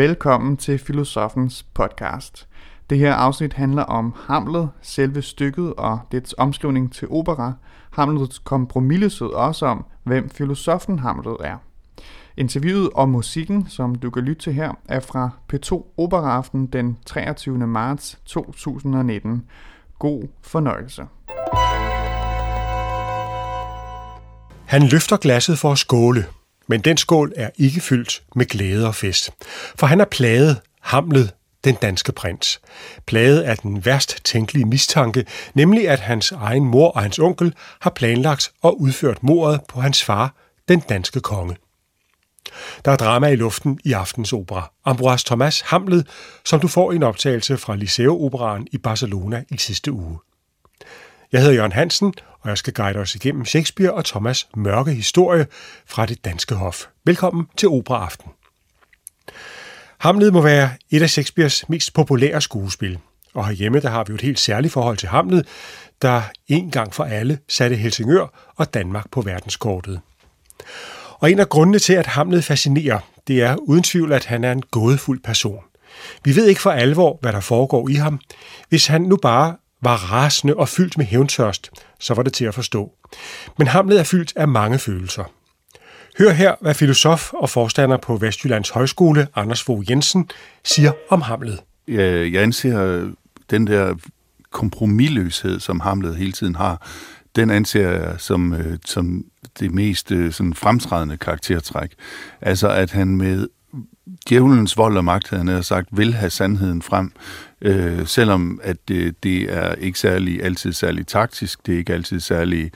Velkommen til Filosofens podcast. Det her afsnit handler om Hamlet, selve stykket og dets omskrivning til opera. Hamlets kompromillesød også om, hvem filosofen Hamlet er. Interviewet og musikken, som du kan lytte til her, er fra P2 Operaaften den 23. marts 2019. God fornøjelse. Han løfter glasset for at skåle, men den skål er ikke fyldt med glæde og fest. For han er plaget, hamlet, den danske prins. Plaget af den værst tænkelige mistanke, nemlig at hans egen mor og hans onkel har planlagt og udført mordet på hans far, den danske konge. Der er drama i luften i aftens opera. Ambroise Thomas Hamlet, som du får i en optagelse fra Liceo Operaen i Barcelona i sidste uge. Jeg hedder Jørgen Hansen, og jeg skal guide os igennem Shakespeare og Thomas' mørke historie fra det danske hof. Velkommen til Operaaften. Hamlet må være et af Shakespeares mest populære skuespil. Og herhjemme der har vi jo et helt særligt forhold til Hamlet, der en gang for alle satte Helsingør og Danmark på verdenskortet. Og en af grundene til, at Hamlet fascinerer, det er uden tvivl, at han er en gådefuld person. Vi ved ikke for alvor, hvad der foregår i ham. Hvis han nu bare var rasende og fyldt med hævntørst, så var det til at forstå. Men Hamlet er fyldt af mange følelser. Hør her, hvad filosof og forstander på Vestjyllands Højskole, Anders Fogh Jensen, siger om Hamlet. Jeg anser den der kompromilløshed, som Hamlet hele tiden har, den anser jeg som, øh, som det mest øh, sådan fremtrædende karaktertræk. Altså at han med djævelens vold og magt, han har sagt, vil have sandheden frem, øh, selvom at det, det er ikke særlig, altid særlig taktisk, det er ikke altid særlig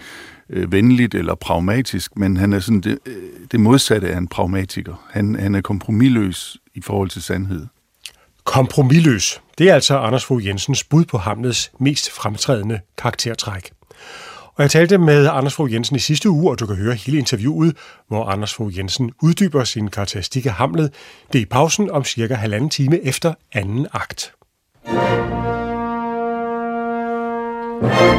øh, venligt eller pragmatisk, men han er sådan det, øh, det modsatte af en pragmatiker. Han, han er kompromilløs i forhold til sandhed. Kompromilløs, det er altså Anders Fogh Jensens bud på Hamlets mest fremtrædende karaktertræk. Og jeg talte med Anders Fogh Jensen i sidste uge, og du kan høre hele interviewet, hvor Anders Fogh Jensen uddyber sin karakteristik af Hamlet. Det er i pausen om cirka halvanden time efter anden akt. Ved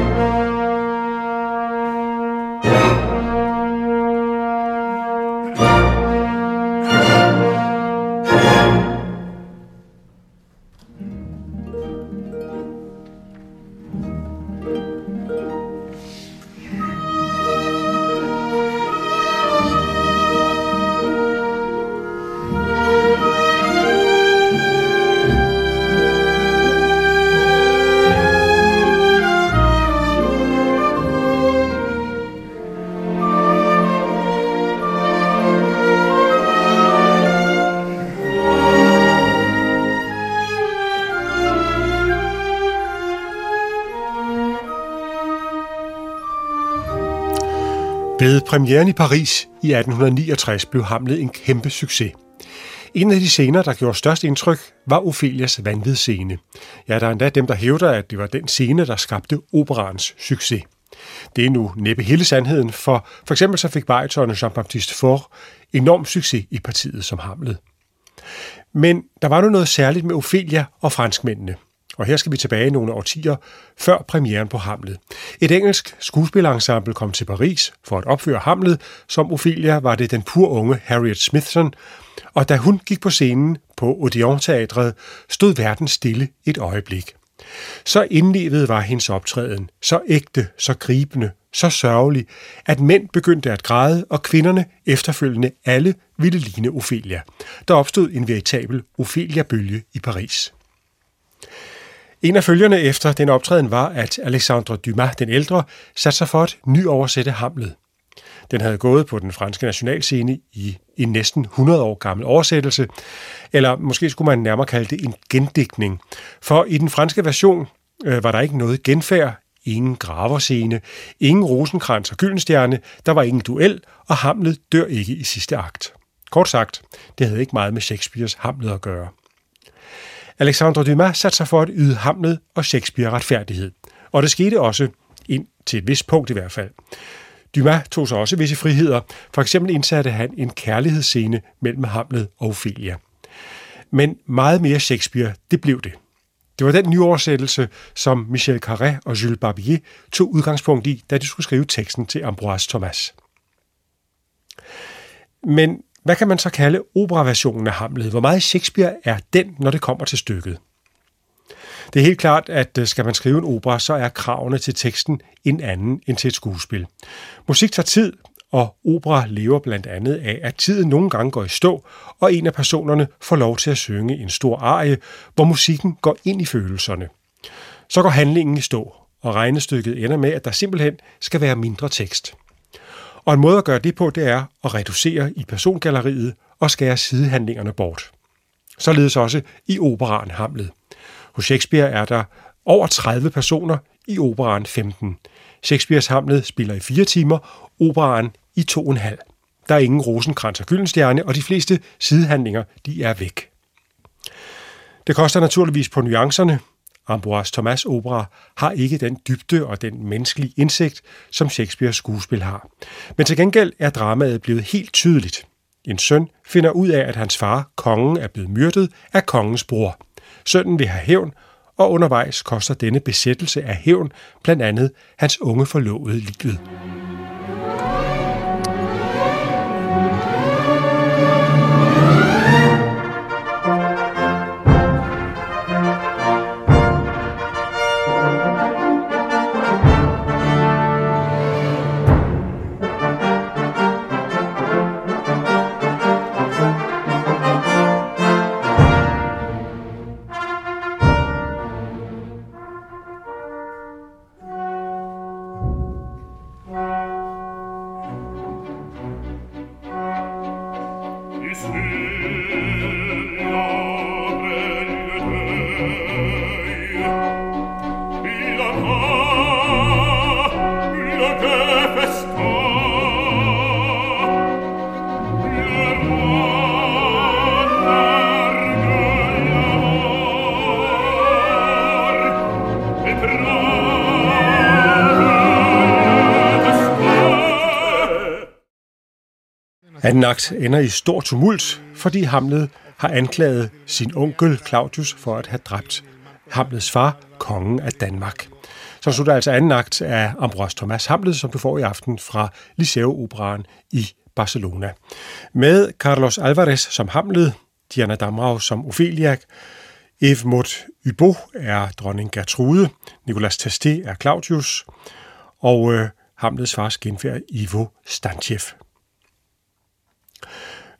premieren i Paris i 1869 blev Hamlet en kæmpe succes. En af de scener, der gjorde størst indtryk, var Ophelias vanvidsscene. Ja, der er endda dem, der hævder, at det var den scene, der skabte operans succes. Det er nu næppe hele sandheden, for for eksempel så fik baritone Jean-Baptiste Faure enorm succes i partiet som Hamlet. Men der var nu noget særligt med Ophelia og franskmændene. Og her skal vi tilbage nogle årtier før premieren på Hamlet. Et engelsk skuespillerensemble kom til Paris for at opføre Hamlet. Som Ophelia var det den pur unge Harriet Smithson, og da hun gik på scenen på Odeon Teatret, stod verden stille et øjeblik. Så indlevet var hendes optræden, så ægte, så gribende, så sørgelig, at mænd begyndte at græde, og kvinderne efterfølgende alle ville ligne Ophelia. Der opstod en veritabel Ophelia-bølge i Paris. En af følgerne efter den optræden var, at Alexandre Dumas den ældre satte sig for at nyoversætte Hamlet. Den havde gået på den franske nationalscene i en næsten 100 år gammel oversættelse, eller måske skulle man nærmere kalde det en gendækning. For i den franske version øh, var der ikke noget genfærd, ingen graverscene, ingen rosenkrans og gyldenstjerne, der var ingen duel, og Hamlet dør ikke i sidste akt. Kort sagt, det havde ikke meget med Shakespeares Hamlet at gøre. Alexandre Dumas satte sig for at yde Hamlet og Shakespeare retfærdighed. Og det skete også, ind til et vist punkt i hvert fald. Dumas tog sig også visse friheder. For eksempel indsatte han en kærlighedsscene mellem Hamlet og Ophelia. Men meget mere Shakespeare, det blev det. Det var den nyoversættelse, som Michel Carré og Jules Barbier tog udgangspunkt i, da de skulle skrive teksten til Ambroise Thomas. Men hvad kan man så kalde operaversionen af Hamlet? Hvor meget Shakespeare er den, når det kommer til stykket? Det er helt klart, at øh, skal man skrive en opera, så er kravene til teksten en anden end til et skuespil. Musik tager tid, og opera lever blandt andet af, at tiden nogle gange går i stå, og en af personerne får lov til at synge en stor arie, hvor musikken går ind i følelserne. Så går handlingen i stå, og regnestykket ender med, at der simpelthen skal være mindre tekst. Og en måde at gøre det på, det er at reducere i persongalleriet og skære sidehandlingerne bort. Således også i operaen Hamlet. Hos Shakespeare er der over 30 personer, i operaen 15. Shakespeares Hamlet spiller i fire timer, operaen i to og en halv. Der er ingen rosenkrans og gyldenstjerne, og de fleste sidehandlinger de er væk. Det koster naturligvis på nuancerne. Ambroise Thomas opera har ikke den dybde og den menneskelige indsigt, som Shakespeares skuespil har. Men til gengæld er dramaet blevet helt tydeligt. En søn finder ud af, at hans far, kongen, er blevet myrdet af kongens bror. Sønnen vil have hævn, og undervejs koster denne besættelse af hævn blandt andet hans unge forlovede livet. Anden akt ender i stor tumult, fordi Hamlet har anklaget sin onkel Claudius for at have dræbt Hamlets far, kongen af Danmark. Så slutter altså anden akt af Ambros Thomas Hamlet, som du får i aften fra Liceo Operaen i Barcelona. Med Carlos Alvarez som Hamlet, Diana Damrau som Ophelia, Eve Mot Ybo er dronning Gertrude, Nicolas Testé er Claudius, og øh, Hamlets fars genfærd Ivo Stantjev.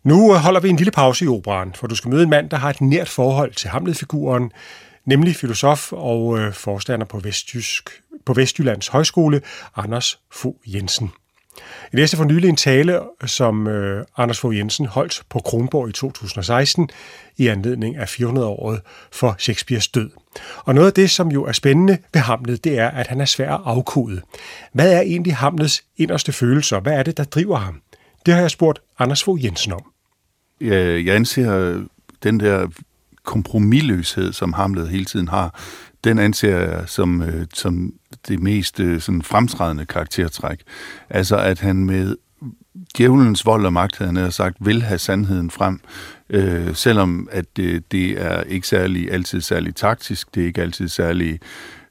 Nu øh, holder vi en lille pause i operan, for du skal møde en mand, der har et nært forhold til Hamlet-figuren, nemlig filosof og øh, forstander på, Vestjysk, på Vestjyllands Højskole, Anders Fogh Jensen. Jeg læste for nylig en tale, som øh, Anders Fogh Jensen holdt på Kronborg i 2016 i anledning af 400-året for Shakespeares død. Og noget af det, som jo er spændende ved Hamlet, det er, at han er svær at afkode. Hvad er egentlig Hamlets inderste følelser? Hvad er det, der driver ham? Det har jeg spurgt Anders Fogh Jensen om. Jeg, jeg anser den der kompromilløshed, som Hamlet hele tiden har, den anser jeg som, øh, som det mest øh, sådan fremtrædende karaktertræk. Altså at han med djævelens vold og magt, havde han sagt, vil have sandheden frem, øh, selvom at det, det er ikke særlig altid særlig taktisk, det er ikke altid særlig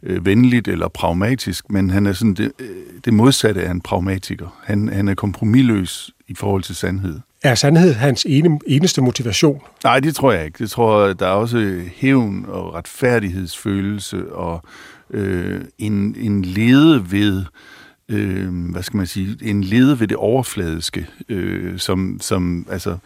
øh, venligt eller pragmatisk, men han er sådan det, øh, det modsatte af en pragmatiker. Han, han er kompromilløs i forhold til sandhed. Er sandhed hans ene, eneste motivation? Nej, det tror jeg ikke. Det tror der er også hævn og retfærdighedsfølelse og øh, en, en lede ved øh, hvad skal man sige, en lede ved det overfladiske, øh, som, som altså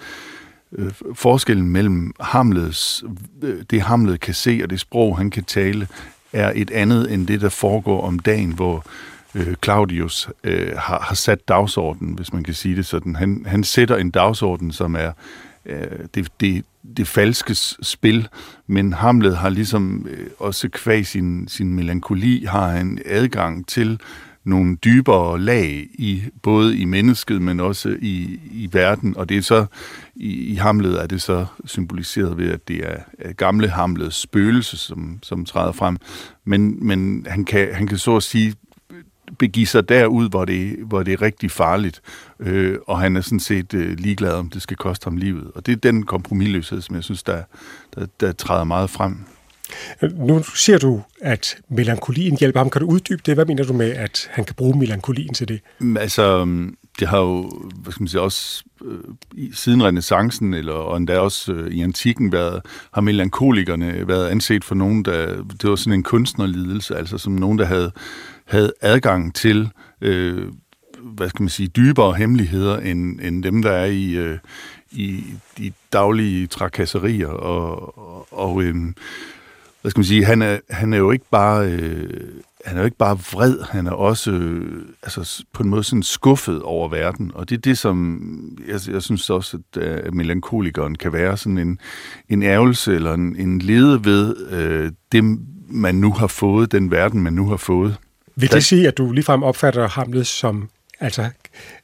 øh, forskellen mellem Hamlets, øh, det Hamlet kan se og det sprog, han kan tale, er et andet end det, der foregår om dagen, hvor øh, Claudius øh, har, har sat dagsordenen, hvis man kan sige det sådan. Han, han sætter en dagsorden, som er øh, det, det, det falske spil, men Hamlet har ligesom øh, også kvæg sin, sin melankoli, har han adgang til nogle dybere lag i både i mennesket, men også i, i verden, og det er så i, i Hamlet er det så symboliseret ved, at det er gamle Hamlets spøgelse, som, som træder frem, men, men han, kan, han kan så at sige begive sig derud, hvor det, hvor det er rigtig farligt, øh, og han er sådan set øh, ligeglad, om det skal koste ham livet. Og det er den kompromilløshed, som jeg synes, der, der, der træder meget frem. Nu siger du, at melankolien hjælper ham. Kan du uddybe det? Hvad mener du med, at han kan bruge melankolien til det? Altså, det har jo, hvad skal man sige, også øh, siden renaissancen, eller og endda også øh, i antikken, været, har melankolikerne været anset for nogen, der, det var sådan en kunstnerlidelse, altså som nogen, der havde, havde adgang til, øh, hvad skal man sige, dybere hemmeligheder, end, end dem, der er i, øh, i de daglige trakasserier, og, og, og øh, hvad skal man sige, han er, han er jo ikke bare... Øh, han er jo ikke bare vred, han er også øh, altså, på en måde sådan skuffet over verden. Og det er det, som jeg, jeg synes også, at, at melankolikeren kan være sådan en, en ærgelse eller en, en lede ved øh, det, man nu har fået, den verden, man nu har fået. Vil det sige, at du ligefrem opfatter Hamlet som, altså,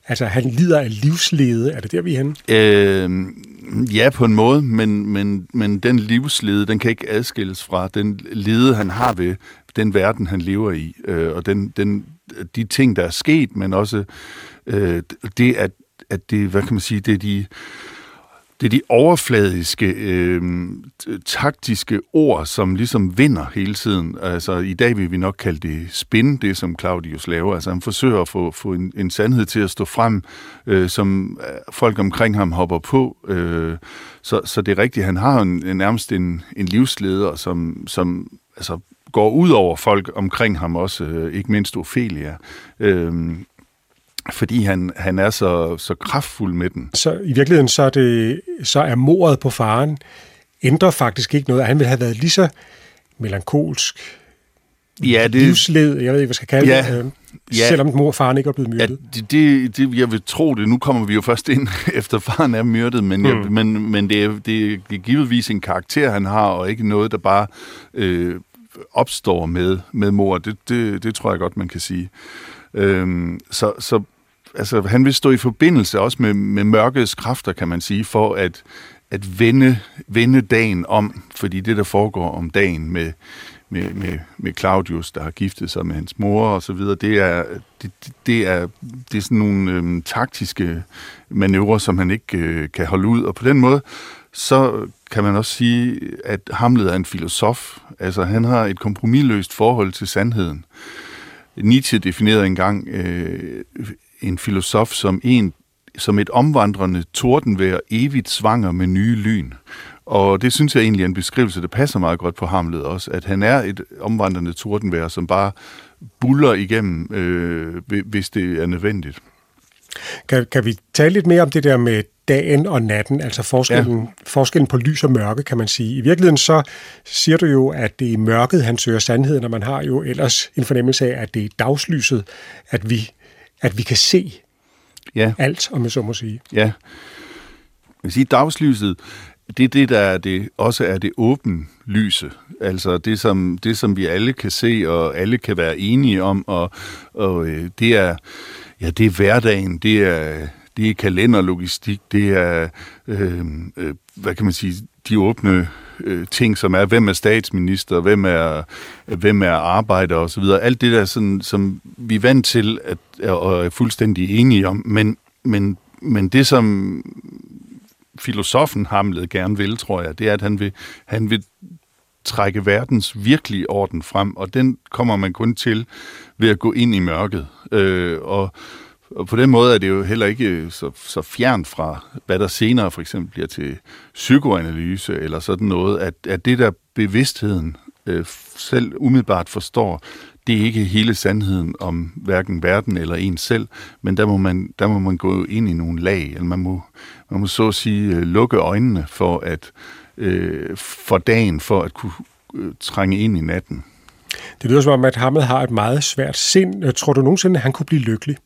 altså han lider af livslede? Er det der, vi er henne? Øh, ja, på en måde, men, men, men den livslede, den kan ikke adskilles fra den lede, han har ved, den verden, han lever i, øh, og den, den, de ting, der er sket, men også øh, det, at, at det, hvad kan man sige, det er de, det er de overfladiske, øh, taktiske ord, som ligesom vinder hele tiden. Altså, i dag vil vi nok kalde det spin, det som Claudius laver. Altså, han forsøger at få, få en, en sandhed til at stå frem, øh, som øh, folk omkring ham hopper på. Øh, så, så det er rigtigt, han har en, en nærmest en, en livsleder, som, som altså, går ud over folk omkring ham også, øh, ikke mindst Ophelia. Øh, fordi han, han er så, så kraftfuld med den. Så i virkeligheden så er, det, så er mordet på faren ændrer faktisk ikke noget. Han ville have været lige så melankolsk, ja, det, livsled, jeg ved ikke, hvad jeg skal kalde ja, det, øh, ja, selvom mor og faren ikke er blevet myrdet. Ja, det, det, det, jeg vil tro det. Nu kommer vi jo først ind, efter faren er myrdet, men, mm. jeg, men, men det, er, det er givetvis en karakter, han har, og ikke noget, der bare øh, opstår med, med mor. Det, det, det tror jeg godt, man kan sige. Øhm, så, så altså, han vil stå i forbindelse også med, med mørkets kræfter, kan man sige, for at, at vende, vende dagen om, fordi det, der foregår om dagen med, med, med, med Claudius, der har giftet sig med hans mor og så videre, det er, det, det er, det er sådan nogle øhm, taktiske manøvrer, som han ikke øh, kan holde ud, og på den måde, så kan man også sige, at Hamlet er en filosof. Altså, han har et kompromilløst forhold til sandheden. Nietzsche definerede engang øh, en filosof som en som et omvandrende tordenvejr, evigt svanger med nye lyn. Og det synes jeg egentlig er en beskrivelse, der passer meget godt på Hamlet også, at han er et omvandrende tordenvejr, som bare buller igennem, øh, hvis det er nødvendigt. Kan, kan vi tale lidt mere om det der med dagen og natten, altså forskellen, ja. forskellen på lys og mørke, kan man sige. I virkeligheden så siger du jo, at det er mørket, han søger sandheden, og man har jo ellers en fornemmelse af, at det er dagslyset, at vi, at vi kan se ja. alt, om jeg så må sige. Ja. Jeg vil sige, dagslyset, det er det, der er det, også er det åbne lyse. Altså det som, det, som vi alle kan se, og alle kan være enige om, og, og øh, det er ja, det er hverdagen, det er, det er kalenderlogistik, det er, øh, øh, hvad kan man sige, de åbne øh, ting, som er, hvem er statsminister, hvem er, hvem er arbejder osv. Alt det der, sådan, som vi er vant til at, og er fuldstændig enige om, men, men, men det, som filosofen Hamlet gerne vil, tror jeg, det er, at han vil, han vil trække verdens virkelige orden frem, og den kommer man kun til ved at gå ind i mørket. Øh, og, og på den måde er det jo heller ikke øh, så, så fjernt fra, hvad der senere for eksempel bliver til psykoanalyse eller sådan noget, at, at det der bevidstheden øh, selv umiddelbart forstår, det er ikke hele sandheden om hverken verden eller en selv, men der må man, der må man gå ind i nogle lag, eller man må, man må så at sige øh, lukke øjnene for at øh, for dagen, for at kunne øh, trænge ind i natten. Det lyder som om, at Hamlet har et meget svært sind. Øh, tror du nogensinde, at han kunne blive lykkelig?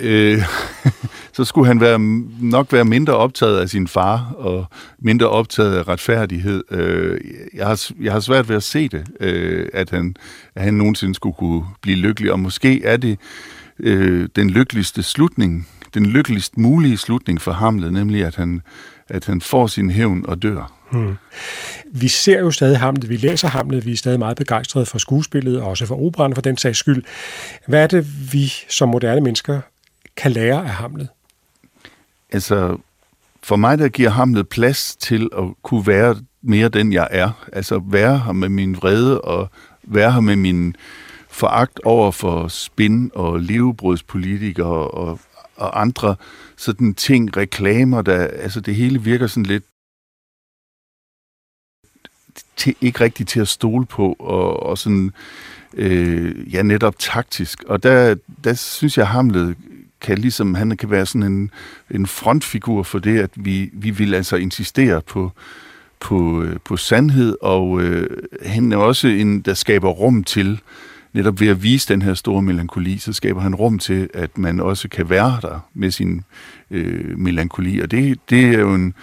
Øh, så skulle han være, nok være mindre optaget af sin far, og mindre optaget af retfærdighed. Øh, jeg, har, jeg har svært ved at se det, øh, at, han, at han nogensinde skulle kunne blive lykkelig, og måske er det øh, den lykkeligste slutning, den lykkeligst mulige slutning for Hamlet, nemlig at han, at han får sin hævn og dør. Hmm. Vi ser jo stadig Hamlet, vi læser Hamlet, vi er stadig meget begejstrede for skuespillet, og også for operan for den sags skyld. Hvad er det, vi som moderne mennesker kan lære af Hamlet? Altså, for mig der giver Hamlet plads til at kunne være mere den, jeg er. Altså være her med min vrede og være her med min foragt over for spin og levebrødspolitikere og, og andre sådan ting, reklamer, der, altså det hele virker sådan lidt til, ikke rigtig til at stole på, og, og sådan, øh, ja, netop taktisk. Og der, der synes jeg, Hamlet kan ligesom, han kan være sådan en, en frontfigur for det, at vi, vi vil altså insistere på, på, øh, på sandhed, og øh, han er også en, der skaber rum til, netop ved at vise den her store melankoli, så skaber han rum til, at man også kan være der med sin øh, melankoli, og det, det er jo en,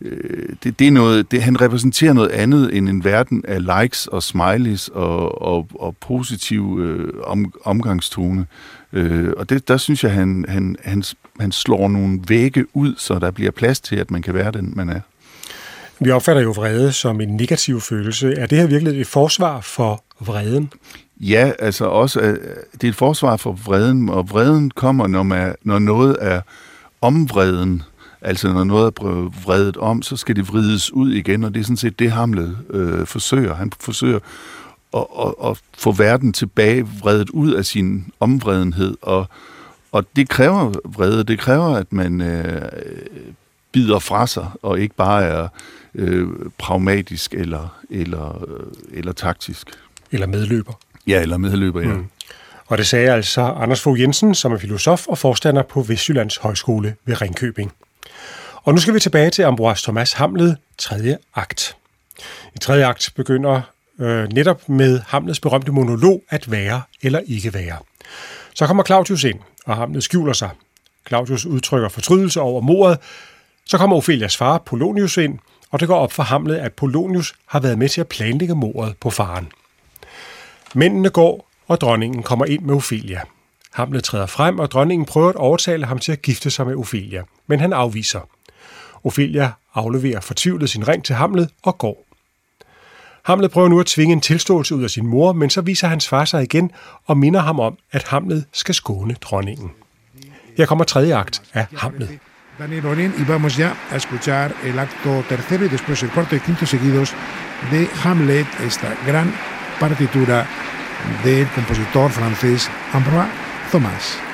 øh, det, det er noget, det, han repræsenterer noget andet end en verden af likes og smileys og, og, og positiv øh, om, omgangstone. Øh, og det, der synes jeg, han, han, han, han slår nogle vægge ud, så der bliver plads til, at man kan være den, man er. Vi opfatter jo vrede som en negativ følelse. Er det her virkelig et forsvar for vreden? Ja, altså også, det er et forsvar for vreden, og vreden kommer, når, man, når noget er omvreden. Altså når noget er vredet om, så skal det vrides ud igen, og det er sådan set det, Hamlet øh, forsøger. Han forsøger at, at, at få verden tilbage vredet ud af sin omvredenhed, og, og det kræver vrede, det kræver, at man øh, bider fra sig, og ikke bare er øh, pragmatisk eller, eller, øh, eller taktisk. Eller medløber. Ja, eller medløber, ja. Mm. Og det sagde altså Anders Fogh Jensen, som er filosof og forstander på Vestjyllands Højskole ved Ringkøbing. Og nu skal vi tilbage til Ambroise Thomas Hamlet, tredje akt. I tredje akt begynder øh, netop med Hamlets berømte monolog at være eller ikke være. Så kommer Claudius ind, og Hamlet skjuler sig. Claudius udtrykker fortrydelse over mordet. Så kommer Ophelias far, Polonius, ind, og det går op for Hamlet, at Polonius har været med til at planlægge mordet på faren. Mændene går, og dronningen kommer ind med Ophelia. Hamlet træder frem, og dronningen prøver at overtale ham til at gifte sig med Ophelia, men han afviser. Ophelia afleverer fortvivlet sin ring til Hamlet og går. Hamlet prøver nu at tvinge en tilståelse ud af sin mor, men så viser hans far sig igen og minder ham om, at Hamlet skal skåne dronningen. Her kommer tredje akt af Hamlet. Daniel Oren y vamos ya a escuchar el acto tercero y después el cuarto y quinto seguidos de Hamlet, esta gran partitura del compositor francés Ambroise Thomas.